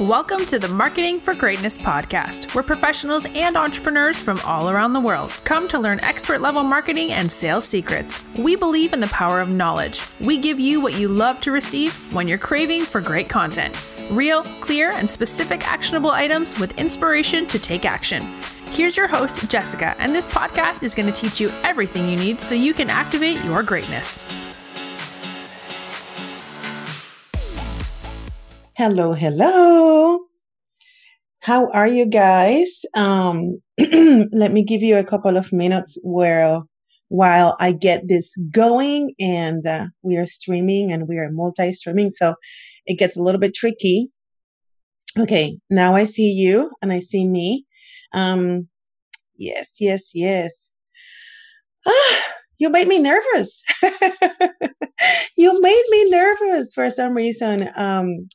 Welcome to the Marketing for Greatness podcast, where professionals and entrepreneurs from all around the world come to learn expert level marketing and sales secrets. We believe in the power of knowledge. We give you what you love to receive when you're craving for great content real, clear, and specific actionable items with inspiration to take action. Here's your host, Jessica, and this podcast is going to teach you everything you need so you can activate your greatness. Hello, hello. How are you guys? Um, let me give you a couple of minutes where while I get this going and uh, we are streaming and we are multi-streaming, so it gets a little bit tricky. Okay, now I see you and I see me. Um, yes, yes, yes. Ah, you made me nervous. you made me nervous for some reason. Um,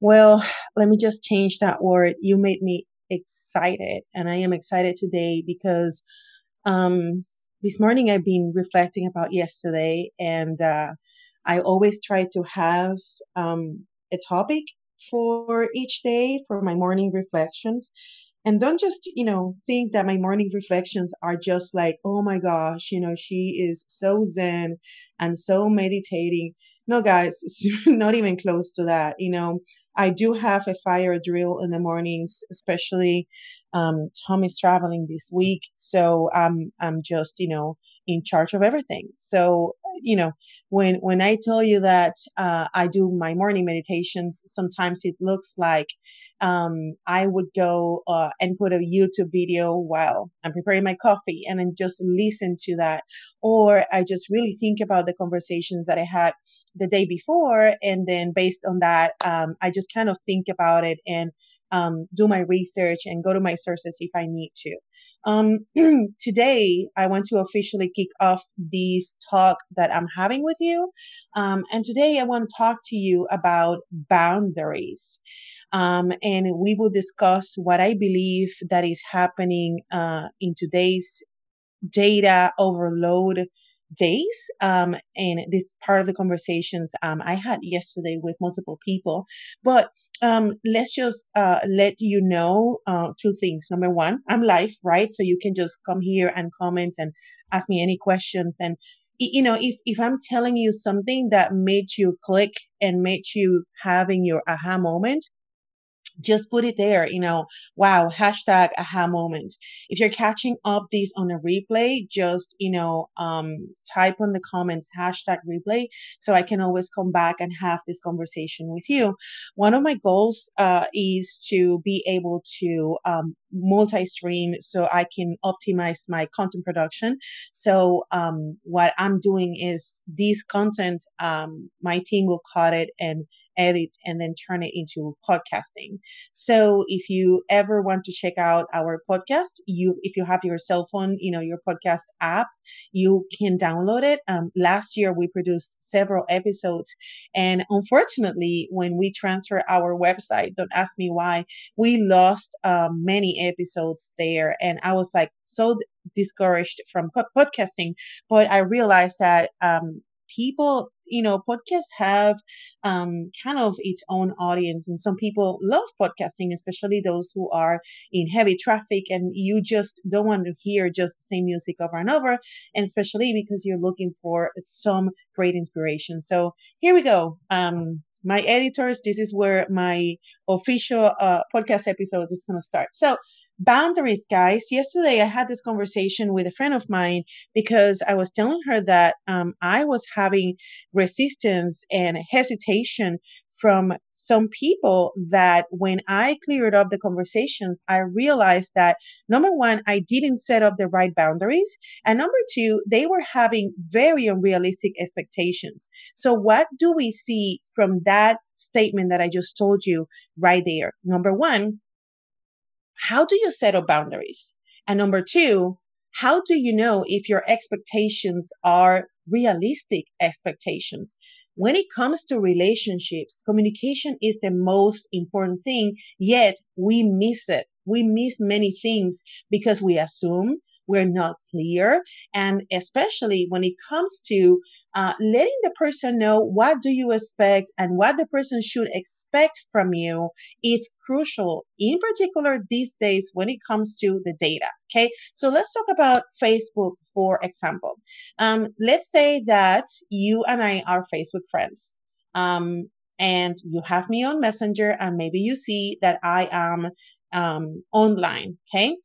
well, let me just change that word. You made me excited, and I am excited today because um, this morning I've been reflecting about yesterday, and uh, I always try to have um, a topic for each day for my morning reflections. And don't just, you know, think that my morning reflections are just like, oh my gosh, you know, she is so zen and so meditating. No, guys, it's not even close to that. You know, I do have a fire drill in the mornings, especially um, Tom is traveling this week, so I'm I'm just you know in charge of everything. So you know when when I tell you that uh, I do my morning meditations, sometimes it looks like um, I would go uh, and put a YouTube video while I'm preparing my coffee and then just listen to that, or I just really think about the conversations that I had the day before, and then based on that, um, I just kind of think about it and um, do my research and go to my sources if I need to. Um, today, I want to officially kick off this talk that I'm having with you. Um, and today, I want to talk to you about boundaries. Um, and we will discuss what I believe that is happening uh, in today's data overload days. Um, and this part of the conversations um, I had yesterday with multiple people. But um, let's just uh, let you know uh, two things. Number one, I'm live, right? So you can just come here and comment and ask me any questions. And you know, if if I'm telling you something that made you click and made you having your aha moment, just put it there, you know, wow, hashtag aha moment. If you're catching up this on a replay, just, you know, um, type on the comments hashtag replay so I can always come back and have this conversation with you. One of my goals uh, is to be able to um, multi-stream so I can optimize my content production. So um, what I'm doing is this content, um, my team will cut it and edit and then turn it into podcasting. So if you ever want to check out our podcast, you if you have your cell phone, you know your podcast app, you can download it. Um, last year we produced several episodes, and unfortunately, when we transfer our website, don't ask me why, we lost um, many episodes there. And I was like so discouraged from podcasting, but I realized that um, people, you know, podcasts have um, kind of its own audience, and some people love podcasting, especially those who are in heavy traffic, and you just don't want to hear just the same music over and over, and especially because you're looking for some great inspiration. So here we go. Um, my editors, this is where my official uh, podcast episode is going to start. So, boundaries, guys. Yesterday, I had this conversation with a friend of mine because I was telling her that um, I was having resistance and hesitation from some people that when I cleared up the conversations, I realized that number one, I didn't set up the right boundaries. And number two, they were having very unrealistic expectations. So what do we see from that statement that I just told you right there? Number one, how do you set up boundaries? And number two, how do you know if your expectations are realistic expectations? When it comes to relationships, communication is the most important thing, yet we miss it. We miss many things because we assume, we're not clear. And especially when it comes to uh, letting the person know what do you expect and what the person should expect from you, it's crucial, in particular these days when it comes to the data. Okay. So let's talk about Facebook, for example. Um, let's say that you and I are Facebook friends. Um, and you have me on Messenger, and maybe you see that I am um, online. Okay.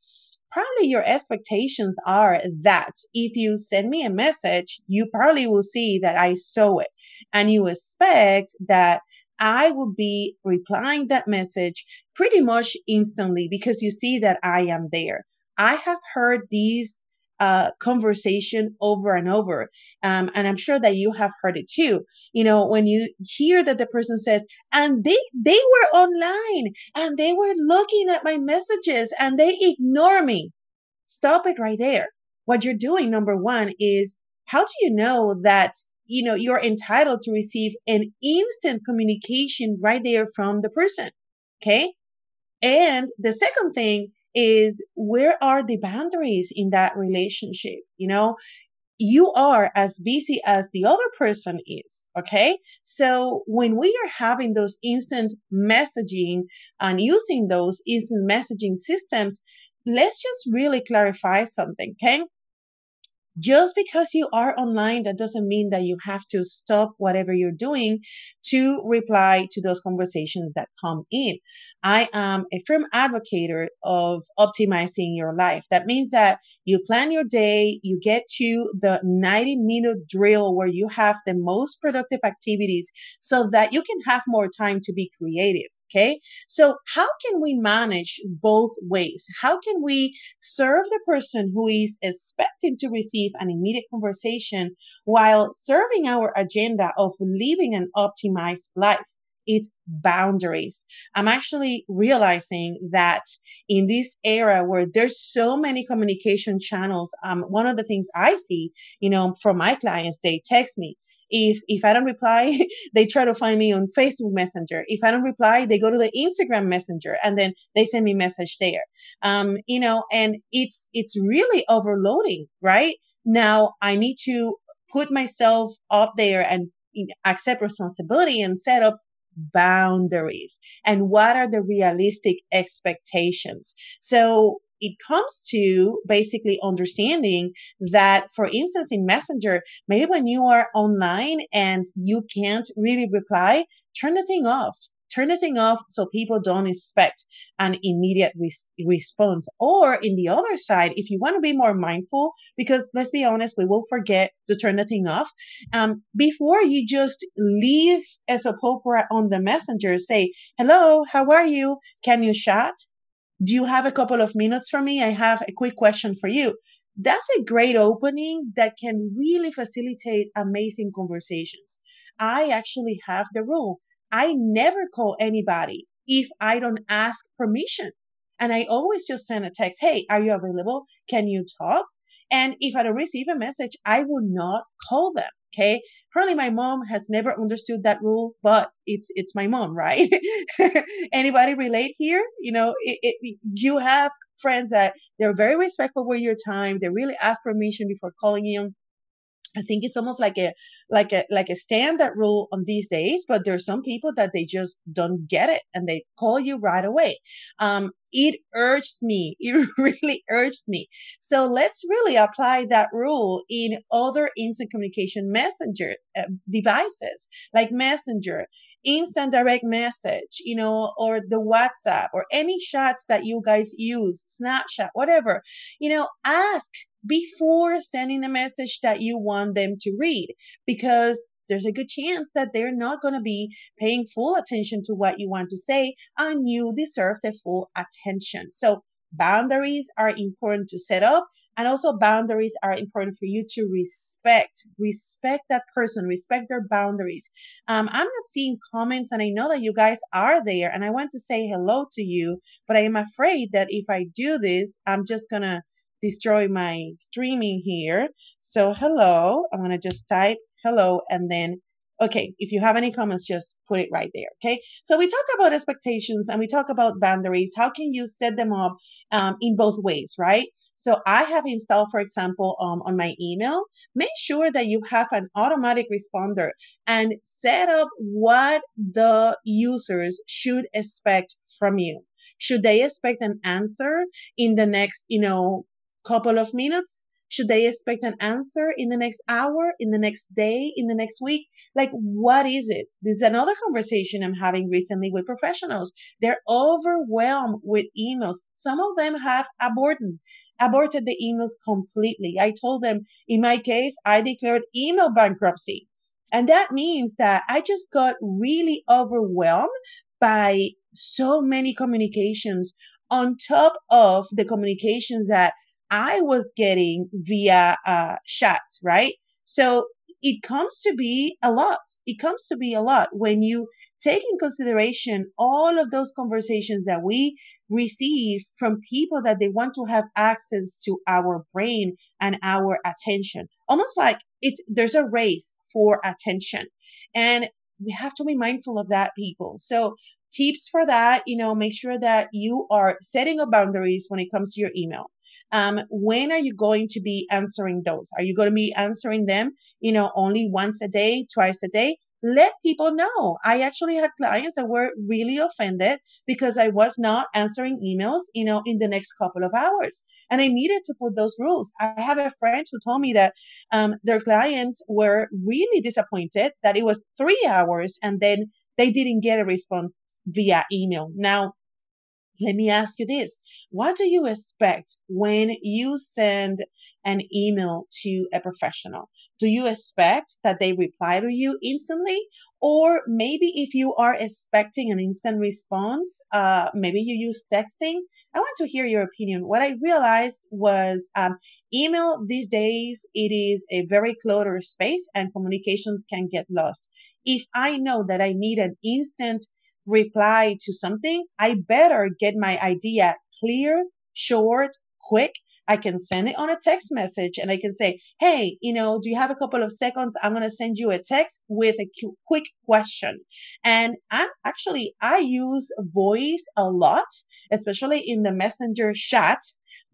Probably your expectations are that if you send me a message, you probably will see that I saw it and you expect that I will be replying that message pretty much instantly because you see that I am there. I have heard these uh, conversation over and over. Um, and I'm sure that you have heard it too. You know, when you hear that the person says, and they, they were online and they were looking at my messages and they ignore me. Stop it right there. What you're doing, number one, is how do you know that you know you're entitled to receive an instant communication right there from the person okay and the second thing is where are the boundaries in that relationship? You know, you are as busy as the other person is. Okay. So when we are having those instant messaging and using those instant messaging systems, let's just really clarify something. Okay just because you are online, that doesn't mean that you have to stop whatever you're doing to reply to those conversations that come in. I am a firm advocate of optimizing your life. That means that you plan your day, you get to the 90 minute drill where you have the most productive activities so that you can have more time to be creative. Okay. So how can we manage both ways? How can we serve the person who is expecting to receive an immediate conversation while serving our agenda of living an optimized life? It's boundaries. I'm actually realizing that in this era where there's so many communication channels, um, one of the things I see, you know, from my clients, they text me, if if I don't reply, they try to find me on Facebook Messenger. If I don't reply, they go to the Instagram Messenger and then they send me message there. Um, you know, and it's it's really overloading, right? Now I need to put myself up there and accept responsibility and set up boundaries and what are the realistic expectations. So it comes to basically understanding that, for instance, in Messenger, maybe when you are online and you can't really reply, turn the thing off. Turn the thing off so people don't expect an immediate res- response. Or in the other side, if you want to be more mindful, because let's be honest, we will forget to turn the thing off. Um, before you just leave as a opera on the messenger, say, hello, how are you? Can you chat? Do you have a couple of minutes for me? I have a quick question for you. That's a great opening that can really facilitate amazing conversations. I actually have the rule. I never call anybody if I don't ask permission. And I always just send a text, Hey, are you available? Can you talk? And if I don't receive a message, I will not call them. Okay. Apparently my mom has never understood that rule, but it's, it's my mom, right? Anybody relate here? You know, it, it, you have friends that they're very respectful with your time. They really ask permission before calling you. I think it's almost like a like a like a standard rule on these days, but there's some people that they just don't get it and they call you right away. Um, it urged me. It really urged me. So let's really apply that rule in other instant communication messenger uh, devices like Messenger, instant direct message, you know, or the WhatsApp or any chats that you guys use, Snapchat, whatever. You know, ask before sending the message that you want them to read because there's a good chance that they're not going to be paying full attention to what you want to say and you deserve the full attention. So boundaries are important to set up and also boundaries are important for you to respect respect that person respect their boundaries um, i'm not seeing comments and i know that you guys are there and i want to say hello to you but i am afraid that if i do this i'm just gonna destroy my streaming here. So hello, I'm to just type hello and then Okay, if you have any comments, just put it right there. Okay, so we talk about expectations and we talk about boundaries. How can you set them up um, in both ways, right? So I have installed, for example, um, on my email, make sure that you have an automatic responder and set up what the users should expect from you. Should they expect an answer in the next, you know, couple of minutes? Should they expect an answer in the next hour, in the next day, in the next week? Like, what is it? This is another conversation I'm having recently with professionals. They're overwhelmed with emails. Some of them have aborted, aborted the emails completely. I told them, in my case, I declared email bankruptcy. And that means that I just got really overwhelmed by so many communications on top of the communications that I was getting via uh, chat, right? So it comes to be a lot. It comes to be a lot when you take in consideration all of those conversations that we receive from people that they want to have access to our brain and our attention. Almost like it's there's a race for attention. And we have to be mindful of that, people. So tips for that, you know, make sure that you are setting up boundaries when it comes to your email. Um, when are you going to be answering those? Are you going to be answering them, you know, only once a day, twice a day? Let people know. I actually had clients that were really offended because I was not answering emails, you know, in the next couple of hours. And I needed to put those rules. I have a friend who told me that um, their clients were really disappointed that it was three hours and then they didn't get a response via email. Now, let me ask you this. What do you expect when you send an email to a professional? Do you expect that they reply to you instantly? Or maybe if you are expecting an instant response, uh, maybe you use texting. I want to hear your opinion. What I realized was um, email these days, it is a very cluttered space and communications can get lost. If I know that I need an instant reply to something, I better get my idea clear, short, quick. I can send it on a text message and I can say, Hey, you know, do you have a couple of seconds? I'm going to send you a text with a quick question. And I'm actually, I use voice a lot, especially in the messenger chat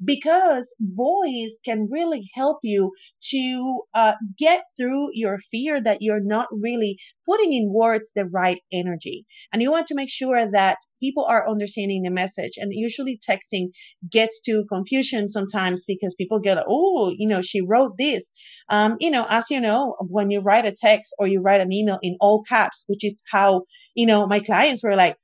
because voice can really help you to uh, get through your fear that you're not really putting in words the right energy. And you want to make sure that people are understanding the message. And usually texting gets to confusion sometimes because people get, oh, you know, she wrote this. Um, you know, as you know, when you write a text or you write an email in all caps, which is how, you know, my clients were like,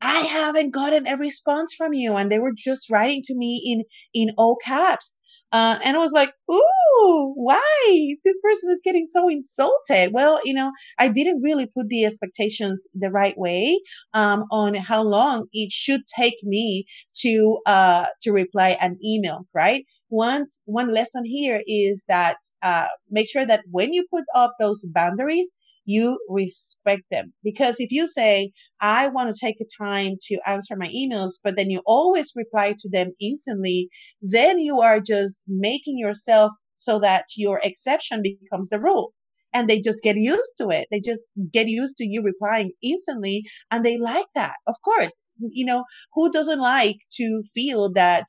I haven't gotten a response from you. And they were just writing to me in, in all caps. Uh, and I was like, ooh, why? This person is getting so insulted. Well, you know, I didn't really put the expectations the right way, um, on how long it should take me to, uh, to reply an email, right? One, one lesson here is that, uh, make sure that when you put up those boundaries, you respect them. Because if you say, I want to take a time to answer my emails, but then you always reply to them instantly, then you are just making yourself so that your exception becomes the rule. And they just get used to it. They just get used to you replying instantly and they like that. Of course, you know, who doesn't like to feel that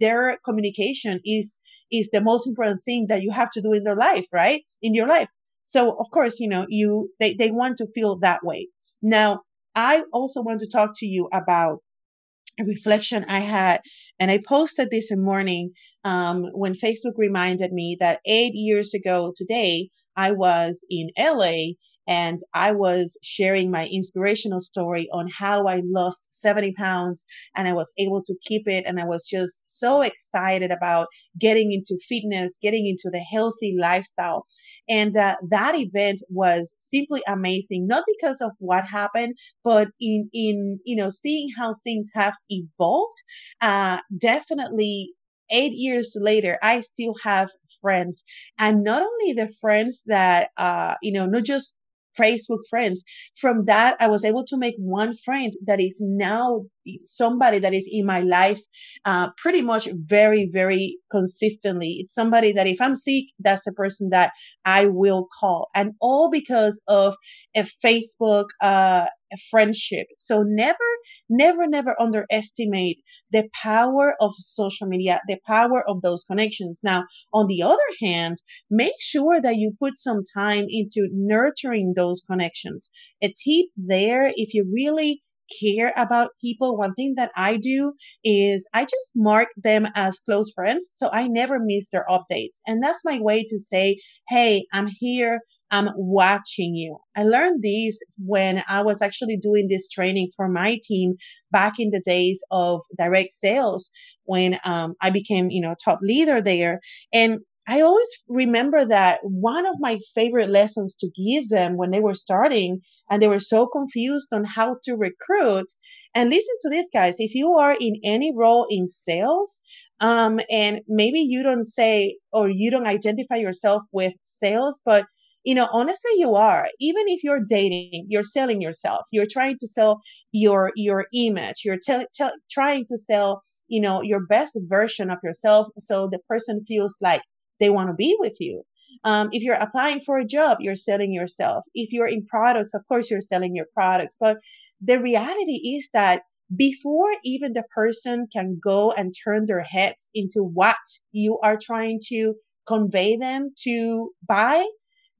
their communication is, is the most important thing that you have to do in their life, right? In your life. So of course, you know, you, they, they want to feel that way. Now, I also want to talk to you about a reflection I had, and I posted this in morning um, when Facebook reminded me that eight years ago today, I was in LA and I was sharing my inspirational story on how I lost 70 pounds and I was able to keep it. And I was just so excited about getting into fitness, getting into the healthy lifestyle. And uh, that event was simply amazing, not because of what happened, but in, in, you know, seeing how things have evolved, uh, definitely eight years later, I still have friends and not only the friends that, uh, you know, not just Facebook friends. From that, I was able to make one friend that is now somebody that is in my life uh, pretty much very, very consistently. It's somebody that if I'm sick, that's a person that I will call. And all because of a Facebook uh, a friendship. So never, never, never underestimate the power of social media, the power of those connections. Now, on the other hand, make sure that you put some time into nurturing those connections. A tip there, if you really care about people, one thing that I do is I just mark them as close friends. So I never miss their updates. And that's my way to say, Hey, I'm here. I'm watching you. I learned this when I was actually doing this training for my team back in the days of direct sales when um, I became, you know, top leader there. And I always remember that one of my favorite lessons to give them when they were starting and they were so confused on how to recruit. And listen to this, guys. If you are in any role in sales, um, and maybe you don't say or you don't identify yourself with sales, but you know, honestly, you are. Even if you're dating, you're selling yourself. You're trying to sell your your image. You're te- te- trying to sell, you know, your best version of yourself, so the person feels like they want to be with you. Um, if you're applying for a job, you're selling yourself. If you're in products, of course, you're selling your products. But the reality is that before even the person can go and turn their heads into what you are trying to convey them to buy,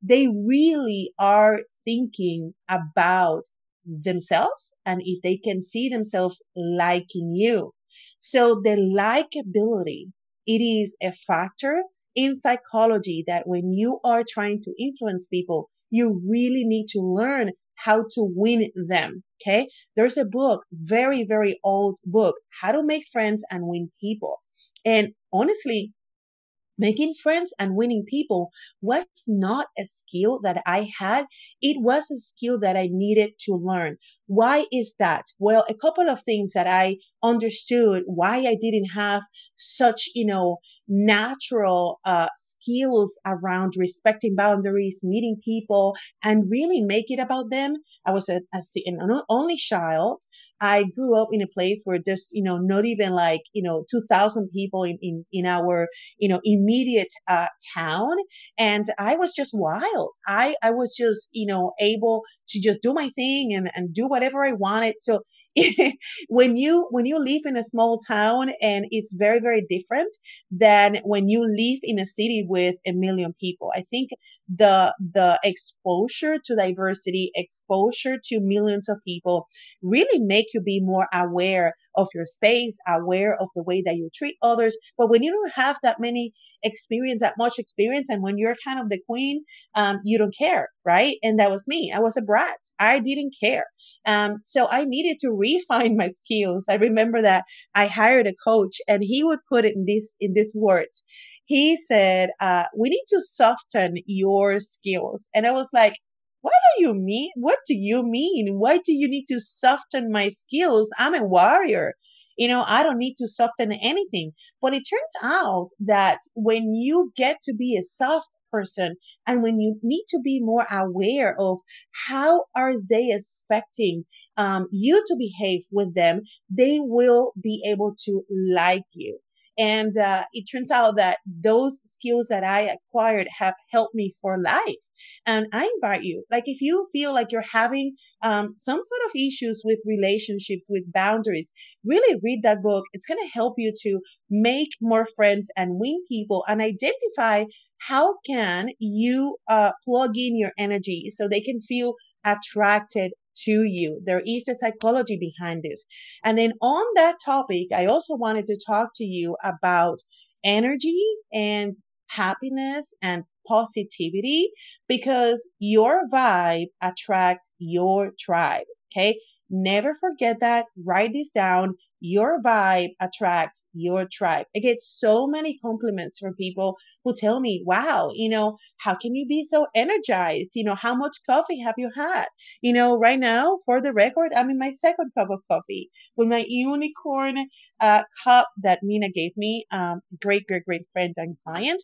they really are thinking about themselves and if they can see themselves liking you. So the likability, it is a factor in psychology that when you are trying to influence people, you really need to learn how to win them. Okay. There's a book, very, very old book, How to Make Friends and Win People. And honestly, making friends and winning people was not a skill that I had. It was a skill that I needed to learn. Why is that? Well, a couple of things that I understood why I didn't have such, you know, natural uh, skills around respecting boundaries, meeting people, and really make it about them. I was a, a, an only child. I grew up in a place where just, you know, not even like, you know, 2000 people in, in, in our, you know, immediate uh, town. And I was just wild. I, I was just, you know, able to just do my thing and, and do whatever I wanted. So when you when you live in a small town and it's very very different than when you live in a city with a million people i think the the exposure to diversity exposure to millions of people really make you be more aware of your space aware of the way that you treat others but when you don't have that many experience that much experience and when you're kind of the queen um, you don't care right and that was me i was a brat i didn't care um, so i needed to refine my skills. I remember that I hired a coach and he would put it in this, in these words. He said, uh, we need to soften your skills. And I was like, what do you mean? What do you mean? Why do you need to soften my skills? I'm a warrior. You know, I don't need to soften anything. But it turns out that when you get to be a soft person and when you need to be more aware of how are they expecting um, you to behave with them, they will be able to like you. And uh, it turns out that those skills that I acquired have helped me for life. And I invite you, like, if you feel like you're having um, some sort of issues with relationships, with boundaries, really read that book. It's going to help you to make more friends and win people and identify how can you uh, plug in your energy so they can feel attracted to you. There is a psychology behind this. And then on that topic, I also wanted to talk to you about energy and happiness and positivity because your vibe attracts your tribe. Okay. Never forget that. Write this down your vibe attracts your tribe. I get so many compliments from people who tell me, wow, you know, how can you be so energized? You know, how much coffee have you had? You know, right now, for the record, I'm in my second cup of coffee with my unicorn uh, cup that Mina gave me, um, great, great, great friend and client.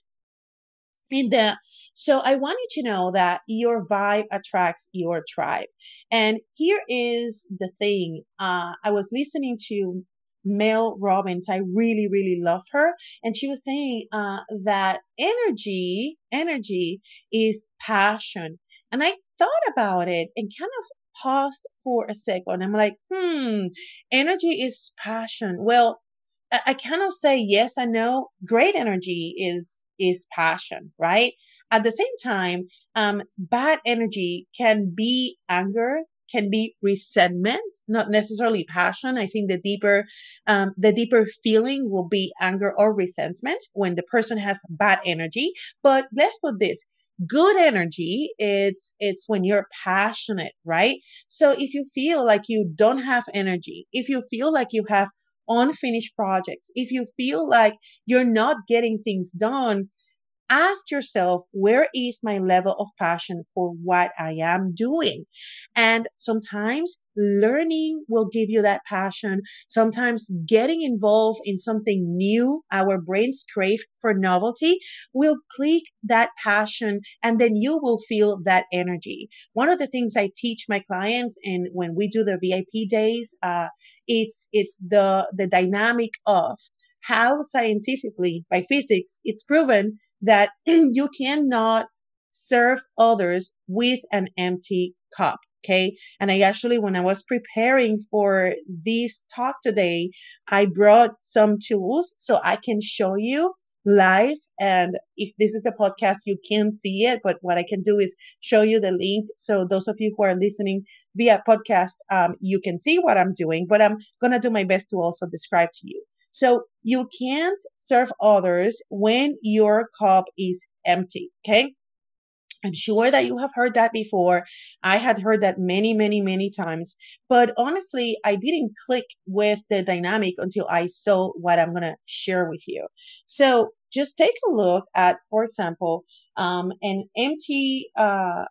In the so i want you to know that your vibe attracts your tribe and here is the thing uh i was listening to Mel Robbins. I really, really love her. And she was saying uh, that energy, energy is passion. And I thought about it and kind of paused for a second. I'm like, hmm, energy is passion. Well, I, I cannot say yes I know Great energy is is passion, right? At the same time, um, bad energy can be anger, can be resentment, not necessarily passion. I think the deeper, um, the deeper feeling will be anger or resentment when the person has bad energy. But let's put this good energy it's it's when you're passionate right so if you feel like you don't have energy if you feel like you have unfinished projects, if you feel like you're not getting things done, ask yourself, where is my level of passion for what I am doing? And sometimes learning will give you that passion. Sometimes getting involved in something new, our brains crave for novelty, will click that passion and then you will feel that energy. One of the things I teach my clients and when we do the VIP days, uh, it's, it's the, the dynamic of how scientifically by physics it's proven that you cannot serve others with an empty cup. Okay. And I actually, when I was preparing for this talk today, I brought some tools so I can show you live. And if this is the podcast, you can see it. But what I can do is show you the link. So those of you who are listening via podcast, um, you can see what I'm doing, but I'm going to do my best to also describe to you. So you can't serve others when your cup is empty. Okay. I'm sure that you have heard that before. I had heard that many, many, many times. But honestly, I didn't click with the dynamic until I saw what I'm going to share with you. So just take a look at, for example, um, an empty, uh,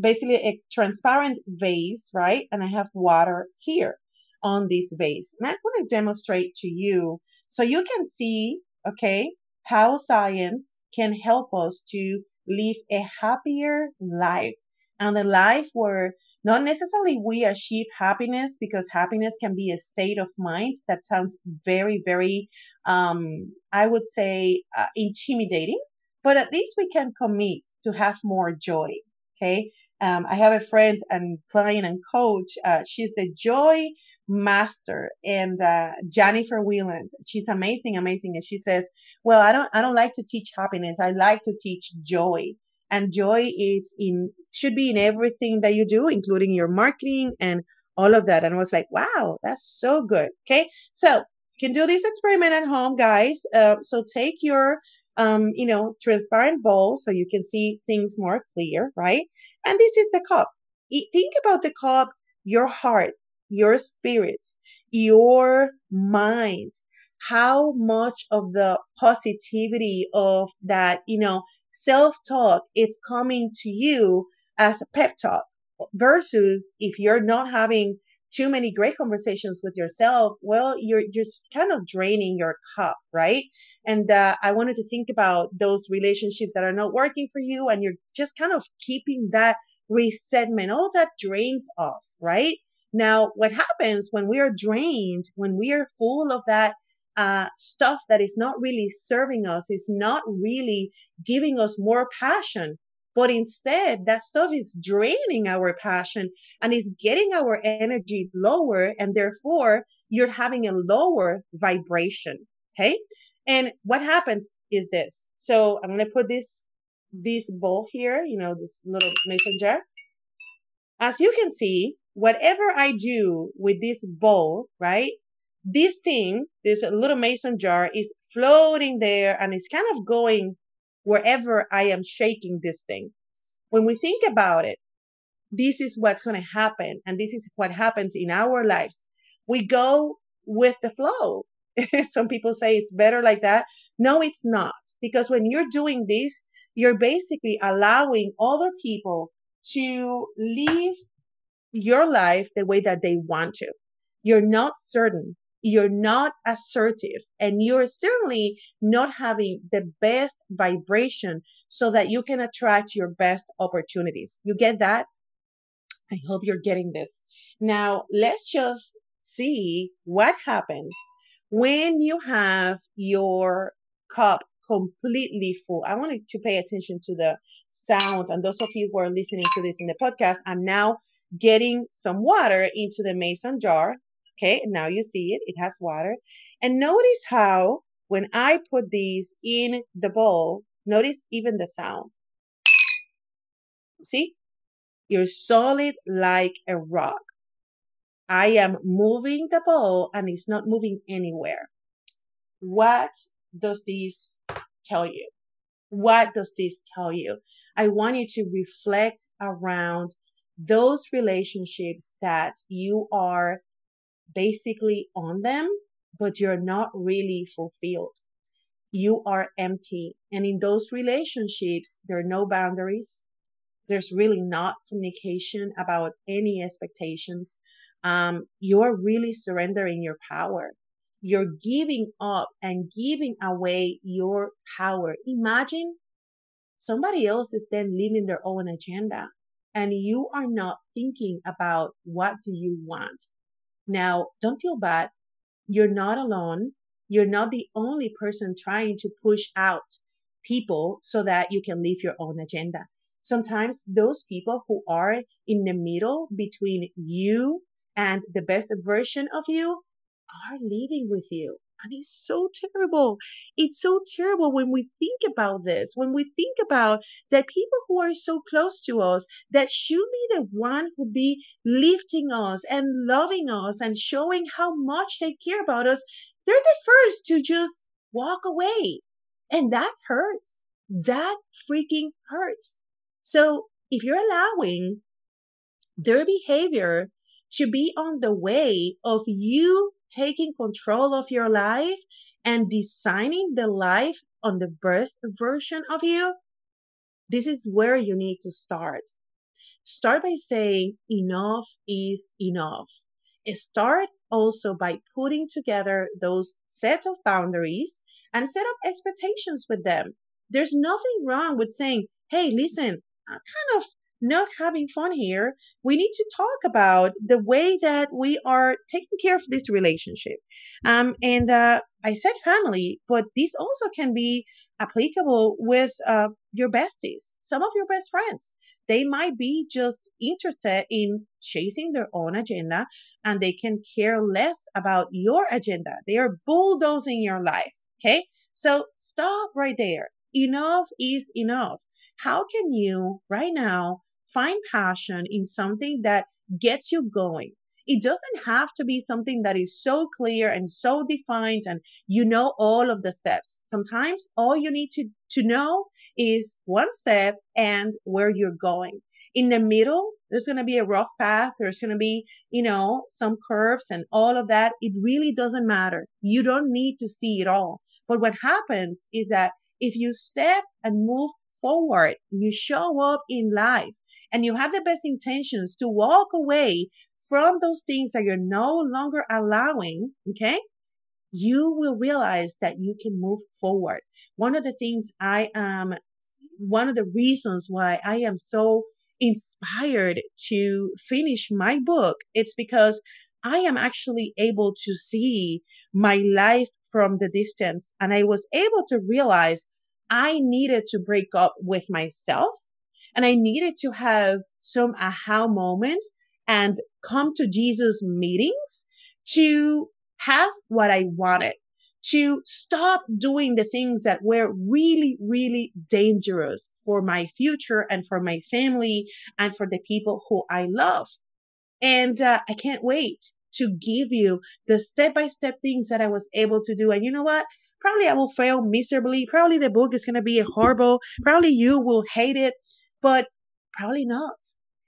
basically a transparent vase, right? And I have water here on this vase. And I'm going to demonstrate to you so you can see, okay, how science can help us to live a happier life and a life where not necessarily we achieve happiness because happiness can be a state of mind that sounds very, very, um, I would say, uh, intimidating, but at least we can commit to have more joy. Okay. Um, I have a friend and client and coach. Uh, she's the joy master and uh, Jennifer Wheeland. She's amazing, amazing. And she says, "Well, I don't, I don't like to teach happiness. I like to teach joy." And joy is in should be in everything that you do, including your marketing and all of that. And I was like, "Wow, that's so good." Okay, so you can do this experiment at home, guys. Uh, so take your um, you know, transparent bowl so you can see things more clear, right? And this is the cup. Think about the cup, your heart, your spirit, your mind, how much of the positivity of that, you know, self talk it's coming to you as a pep talk versus if you're not having too many great conversations with yourself, well, you're just kind of draining your cup, right? And uh, I wanted to think about those relationships that are not working for you, and you're just kind of keeping that resentment. All that drains us, right? Now, what happens when we are drained, when we are full of that uh, stuff that is not really serving us, is not really giving us more passion, but instead, that stuff is draining our passion and is getting our energy lower. And therefore, you're having a lower vibration. Okay. And what happens is this. So I'm going to put this, this bowl here, you know, this little mason jar. As you can see, whatever I do with this bowl, right? This thing, this little mason jar is floating there and it's kind of going wherever I am shaking this thing. When we think about it, this is what's going to happen. And this is what happens in our lives. We go with the flow. Some people say it's better like that. No, it's not. Because when you're doing this, you're basically allowing other people to live your life the way that they want to. You're not certain you're not assertive and you're certainly not having the best vibration so that you can attract your best opportunities. You get that? I hope you're getting this. Now, let's just see what happens when you have your cup completely full. I wanted to pay attention to the sound. And those of you who are listening to this in the podcast, I'm now getting some water into the mason jar. Okay, now you see it, it has water. And notice how when I put these in the bowl, notice even the sound. See, you're solid like a rock. I am moving the bowl and it's not moving anywhere. What does this tell you? What does this tell you? I want you to reflect around those relationships that you are basically on them, but you're not really fulfilled. You are empty. And in those relationships, there are no boundaries. There's really not communication about any expectations. Um, you're really surrendering your power. You're giving up and giving away your power. Imagine somebody else is then living their own agenda and you are not thinking about what do you want. Now, don't feel bad. You're not alone. You're not the only person trying to push out people so that you can live your own agenda. Sometimes those people who are in the middle between you and the best version of you are living with you. And it's so terrible. It's so terrible when we think about this, when we think about that people who are so close to us that should be the one who be lifting us and loving us and showing how much they care about us. They're the first to just walk away. And that hurts. That freaking hurts. So if you're allowing their behavior to be on the way of you taking control of your life and designing the life on the best version of you, this is where you need to start. Start by saying enough is enough. Start also by putting together those set of boundaries and set up expectations with them. There's nothing wrong with saying, Hey, listen, I'm kind of not having fun here. We need to talk about the way that we are taking care of this relationship. Um, and uh, I said family, but this also can be applicable with uh, your besties, some of your best friends. They might be just interested in chasing their own agenda and they can care less about your agenda. They are bulldozing your life. Okay. So stop right there. Enough is enough. How can you right now find passion in something that gets you going. It doesn't have to be something that is so clear and so defined and you know all of the steps. Sometimes all you need to, to know is one step and where you're going. In the middle, there's going to be a rough path. There's going to be, you know, some curves and all of that. It really doesn't matter. You don't need to see it all. But what happens is that if you step and move forward, you show up in life and you have the best intentions to walk away from those things that you're no longer allowing, okay? You will realize that you can move forward. One of the things I am, one of the reasons why I am so inspired to finish my book, it's because I am actually able to see my life from the distance and I was able to realize I needed to break up with myself and I needed to have some aha moments and come to Jesus meetings to have what I wanted, to stop doing the things that were really, really dangerous for my future and for my family and for the people who I love. And uh, I can't wait to give you the step by step things that I was able to do. And you know what? Probably I will fail miserably. Probably the book is going to be horrible. Probably you will hate it, but probably not.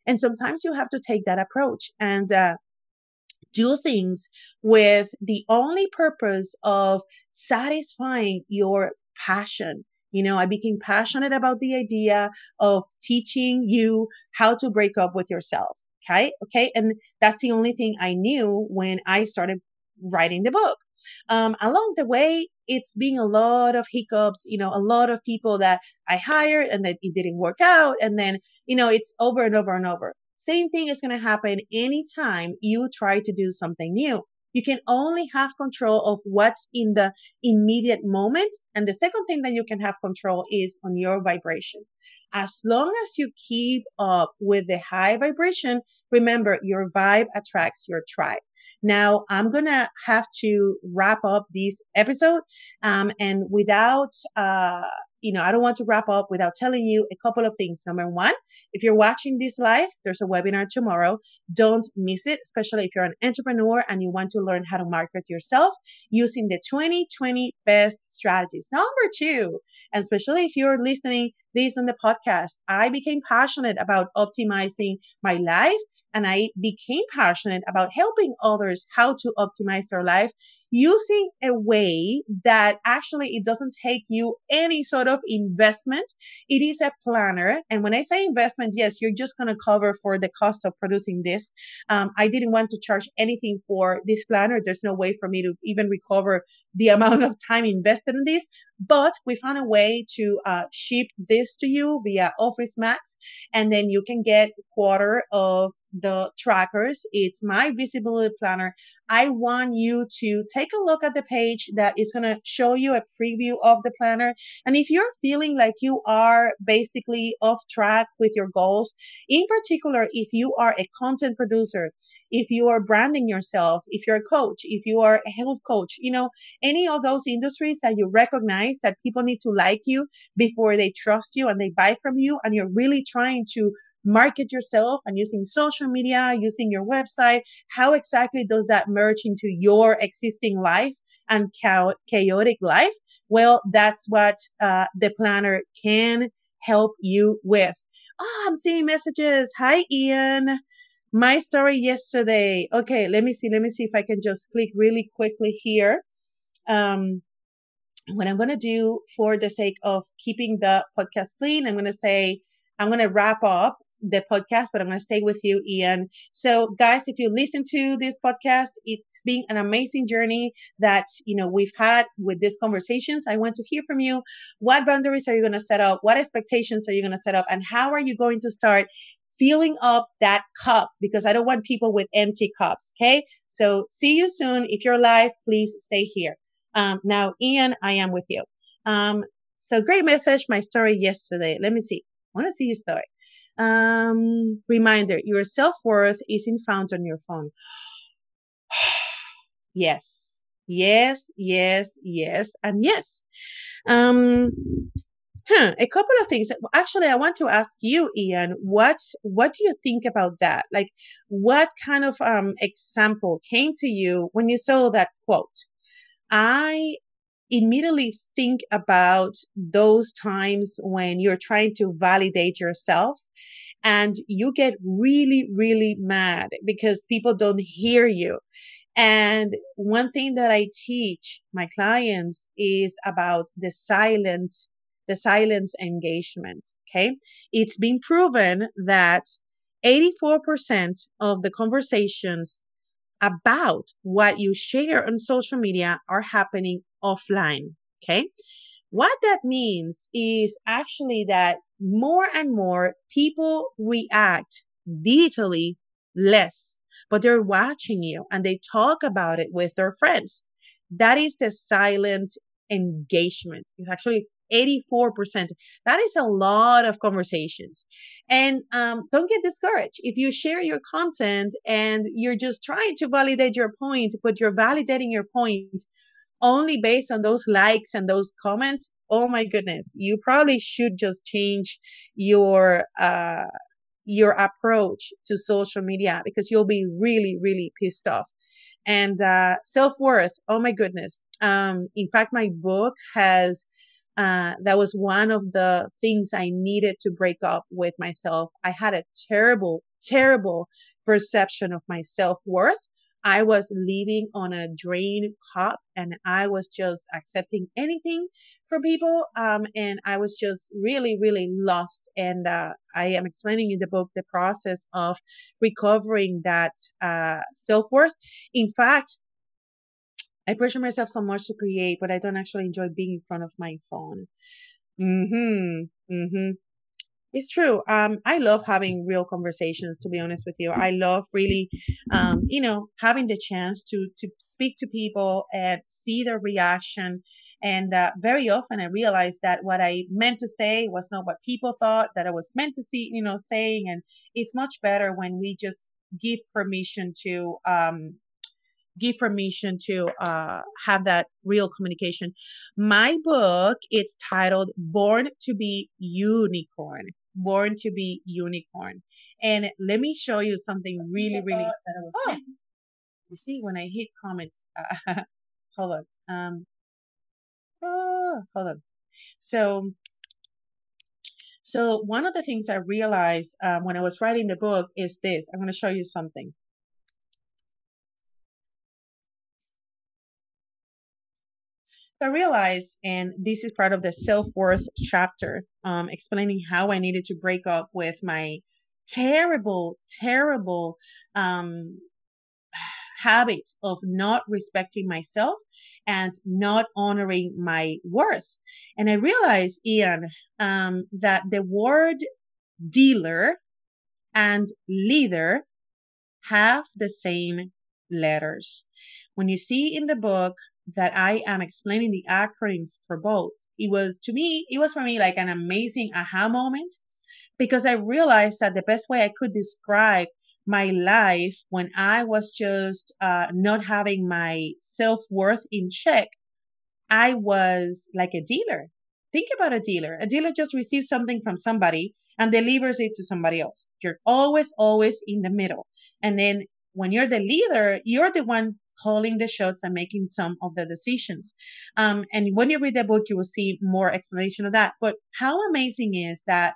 And sometimes you have to take that approach and, uh, do things with the only purpose of satisfying your passion. You know, I became passionate about the idea of teaching you how to break up with yourself. Okay. Okay. And that's the only thing I knew when I started writing the book. Um, along the way, it's been a lot of hiccups, you know, a lot of people that I hired and that it didn't work out. And then, you know, it's over and over and over. Same thing is going to happen anytime you try to do something new. You can only have control of what's in the immediate moment. And the second thing that you can have control is on your vibration. As long as you keep up with the high vibration, remember your vibe attracts your tribe. Now I'm gonna have to wrap up this episode, um, and without uh, you know, I don't want to wrap up without telling you a couple of things. Number one, if you're watching this live, there's a webinar tomorrow. Don't miss it, especially if you're an entrepreneur and you want to learn how to market yourself using the 2020 best strategies. Number two, and especially if you're listening this on the podcast, I became passionate about optimizing my life and I became passionate about helping others how to optimize their life using a way that actually it doesn't take you any sort of investment. It is a planner. And when I say investment, yes, you're just going to cover for the cost of producing this. Um, I didn't want to charge anything for this planner. There's no way for me to even recover the amount of time invested in this. But we found a way to uh, ship this to you via Office Max, and then you can get a quarter of the trackers. It's my visibility planner. I want you to take a look at the page that is going to show you a preview of the planner. And if you're feeling like you are basically off track with your goals, in particular, if you are a content producer, if you are branding yourself, if you're a coach, if you are a health coach, you know, any of those industries that you recognize that people need to like you before they trust you and they buy from you, and you're really trying to market yourself and using social media, using your website. How exactly does that merge into your existing life and chaotic life? Well, that's what uh, the planner can help you with. Oh, I'm seeing messages. Hi, Ian. My story yesterday. Okay, let me see. Let me see if I can just click really quickly here. Um, what I'm going to do for the sake of keeping the podcast clean, I'm going to say, I'm going to wrap up the podcast, but I'm going to stay with you, Ian. So, guys, if you listen to this podcast, it's been an amazing journey that you know we've had with these conversations. I want to hear from you. What boundaries are you going to set up? What expectations are you going to set up? And how are you going to start filling up that cup? Because I don't want people with empty cups. Okay. So, see you soon. If you're live, please stay here. Um, now, Ian, I am with you. Um, so great message. My story yesterday. Let me see. I want to see your story. Um, reminder, your self-worth isn't found on your phone. yes, yes, yes, yes, and yes. Um, huh, a couple of things. Actually, I want to ask you, Ian, what what do you think about that? Like, what kind of um example came to you when you saw that quote? I immediately think about those times when you're trying to validate yourself and you get really, really mad because people don't hear you. And one thing that I teach my clients is about the silent, the silence engagement. Okay. It's been proven that 84% of the conversations about what you share on social media are happening offline. Okay. What that means is actually that more and more people react digitally less, but they're watching you and they talk about it with their friends. That is the silent engagement. It's actually 84%. That is a lot of conversations. And um, don't get discouraged. If you share your content and you're just trying to validate your point, but you're validating your point only based on those likes and those comments, oh my goodness, you probably should just change your uh your approach to social media because you'll be really really pissed off and uh self-worth oh my goodness um in fact my book has uh, that was one of the things I needed to break up with myself. I had a terrible, terrible perception of my self worth. I was living on a drain cup and I was just accepting anything from people. Um, and I was just really, really lost. And uh, I am explaining in the book the process of recovering that uh, self worth. In fact, I pressure myself so much to create, but I don't actually enjoy being in front of my phone. Mm-hmm. Mm-hmm. It's true. Um, I love having real conversations. To be honest with you, I love really, um, you know, having the chance to to speak to people and see their reaction. And uh, very often, I realize that what I meant to say was not what people thought that I was meant to see, you know, saying. And it's much better when we just give permission to um, give permission to uh, have that real communication. My book, it's titled Born to be Unicorn. Born to be Unicorn. And let me show you something really, really that I was oh. You see, when I hit comments, uh, hold on. Um, oh, hold on. So, so one of the things I realized uh, when I was writing the book is this. I'm going to show you something. I realized, and this is part of the self worth chapter, um, explaining how I needed to break up with my terrible, terrible um, habit of not respecting myself and not honoring my worth. And I realized, Ian, um, that the word dealer and leader have the same letters. When you see in the book that I am explaining the acronyms for both, it was to me, it was for me like an amazing aha moment because I realized that the best way I could describe my life when I was just uh, not having my self worth in check, I was like a dealer. Think about a dealer. A dealer just receives something from somebody and delivers it to somebody else. You're always, always in the middle. And then when you're the leader, you're the one calling the shots and making some of the decisions. Um, and when you read the book, you will see more explanation of that. But how amazing is that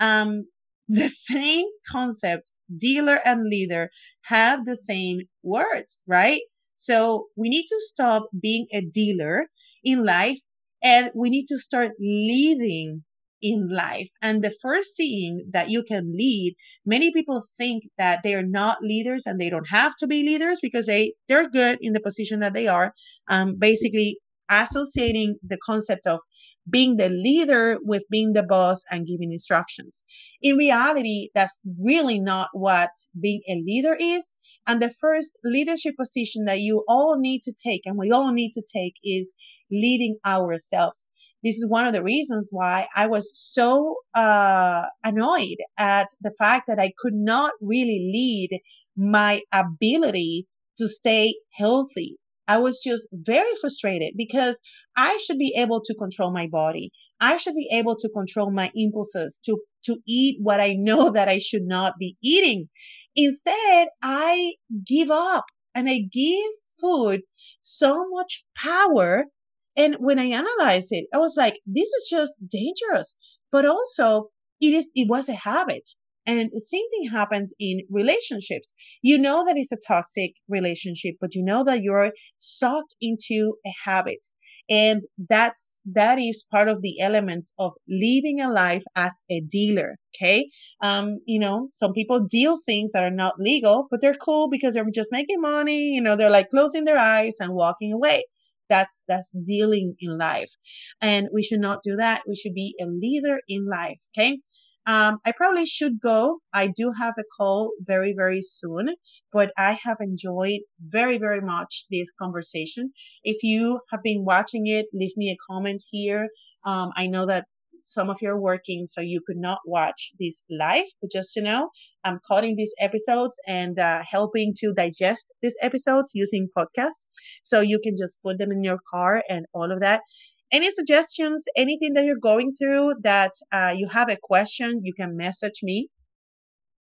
um, the same concept, dealer and leader, have the same words, right? So we need to stop being a dealer in life and we need to start leading in life. And the first thing that you can lead, many people think that they are not leaders and they don't have to be leaders because they, they're good in the position that they are. Um, basically associating the concept of being the leader with being the boss and giving instructions. In reality, that's really not what being a leader is. And the first leadership position that you all need to take and we all need to take is leading ourselves. This is one of the reasons why I was so uh, annoyed at the fact that I could not really lead my ability to stay healthy I was just very frustrated because I should be able to control my body. I should be able to control my impulses to, to eat what I know that I should not be eating. Instead, I give up and I give food so much power. And when I analyze it, I was like, this is just dangerous, but also it is, it was a habit. And the same thing happens in relationships. You know that it's a toxic relationship, but you know that you're sucked into a habit. And that's, that is part of the elements of living a life as a dealer. Okay. Um, you know, some people deal things that are not legal, but they're cool because they're just making money. You know, they're like closing their eyes and walking away that's that's dealing in life and we should not do that we should be a leader in life okay um, I probably should go. I do have a call very, very soon, but I have enjoyed very, very much this conversation. If you have been watching it, leave me a comment here. Um, I know that some of you are working, so you could not watch this live, but just to know, I'm cutting these episodes and uh, helping to digest these episodes using podcast. So you can just put them in your car and all of that any suggestions, anything that you're going through that uh, you have a question, you can message me.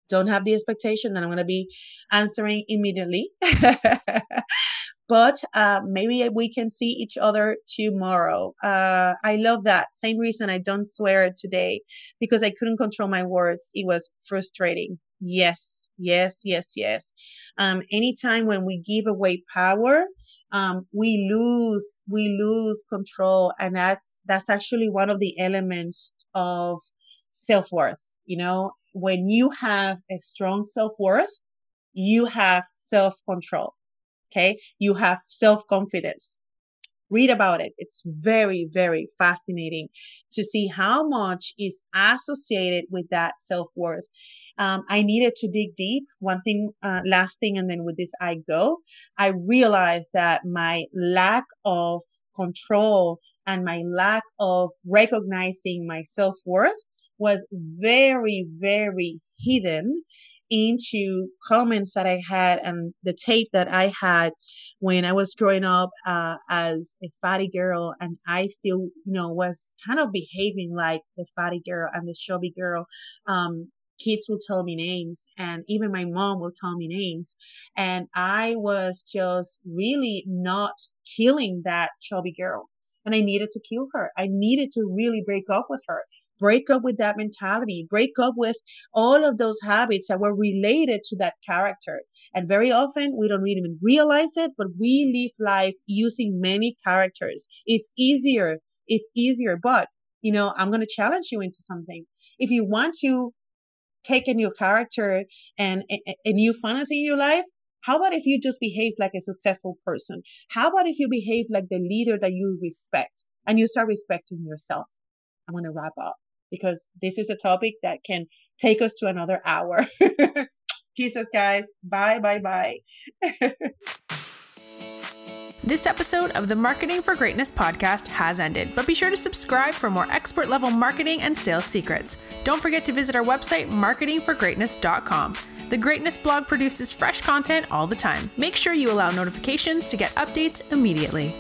Don't have the expectation that I'm going to be answering immediately. but uh, maybe we can see each other tomorrow. Uh, I love that. Same reason I don't swear today because I couldn't control my words. It was frustrating. Yes, yes, yes, yes. Um, anytime when we give away power, um, we lose we lose control and that's that's actually one of the elements of self-worth you know when you have a strong self-worth you have self-control Okay. You have self confidence. Read about it. It's very, very fascinating to see how much is associated with that self worth. Um, I needed to dig deep. One thing, uh, last thing, and then with this, I go. I realized that my lack of control and my lack of recognizing my self worth was very, very hidden into comments that I had and the tape that I had when I was growing up uh, as a fatty girl, and I still, you know, was kind of behaving like the fatty girl and the chubby girl. Um, kids will tell me names, and even my mom will tell me names, and I was just really not killing that chubby girl. And I needed to kill her. I needed to really break up with her break up with that mentality, break up with all of those habits that were related to that character. And very often we don't even realize it, but we live life using many characters. It's easier. It's easier. But, you know, I'm going to challenge you into something. If you want to take a new character and a, a new fantasy in your life, how about if you just behave like a successful person? How about if you behave like the leader that you respect and you start respecting yourself? I'm going to wrap up because this is a topic that can take us to another hour. Jesus, guys. Bye, bye, bye. This episode of the Marketing for Greatness podcast has ended, but be sure to subscribe for more expert level marketing and sales secrets. Don't forget to visit our website, marketingforgreatness.com. The Greatness blog produces fresh content all the time. Make sure you allow notifications to get updates immediately.